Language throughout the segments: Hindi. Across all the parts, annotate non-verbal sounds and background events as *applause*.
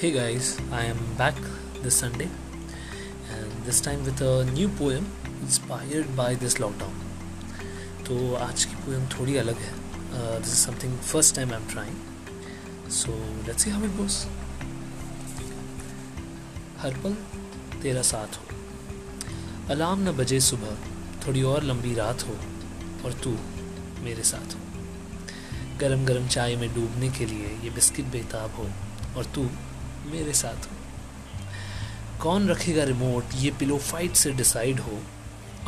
Hey guys, I am back this Sunday and this time with a new poem inspired by this lockdown. तो आज की पोएम थोड़ी अलग है। This is something first time I am trying so let's see how it goes हर पल तेरा साथ हो। अलार्म न बजे सुबह थोड़ी और लंबी रात हो और तू मेरे साथ हो। गरम गरम चाय में डूबने के लिए ये बिस्किट बेताब हो और तू मेरे साथ। हो कौन रखेगा रिमोट ये पिलो फाइट से डिसाइड हो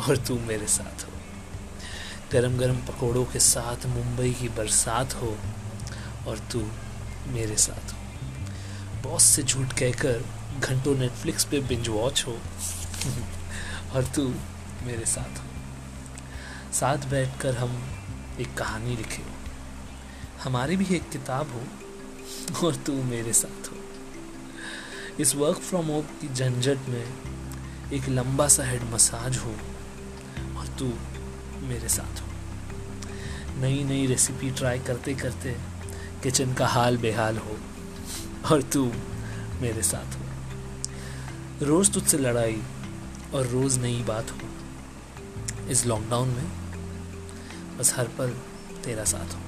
और तू मेरे साथ हो। गरम गरम पकोड़ों के साथ मुंबई की बरसात हो और तू मेरे साथ हो। बॉस से झूठ कहकर घंटों नेटफ्लिक्स पे बिंज वॉच हो *laughs* और तू मेरे साथ हो। साथ बैठकर हम एक कहानी लिखे। हो हमारी भी एक किताब हो और तू मेरे साथ हो। इस वर्क फ्रॉम होम की झंझट में एक लंबा सा हेड मसाज हो और तू मेरे साथ हो। नई नई रेसिपी ट्राई करते करते किचन का हाल बेहाल हो और तू मेरे साथ हो। रोज तुझसे लड़ाई और रोज नई बात हो। इस लॉकडाउन में बस हर पल तेरा साथ हो।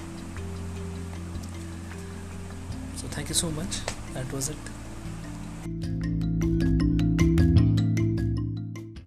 So thank you so much that was it Thank you.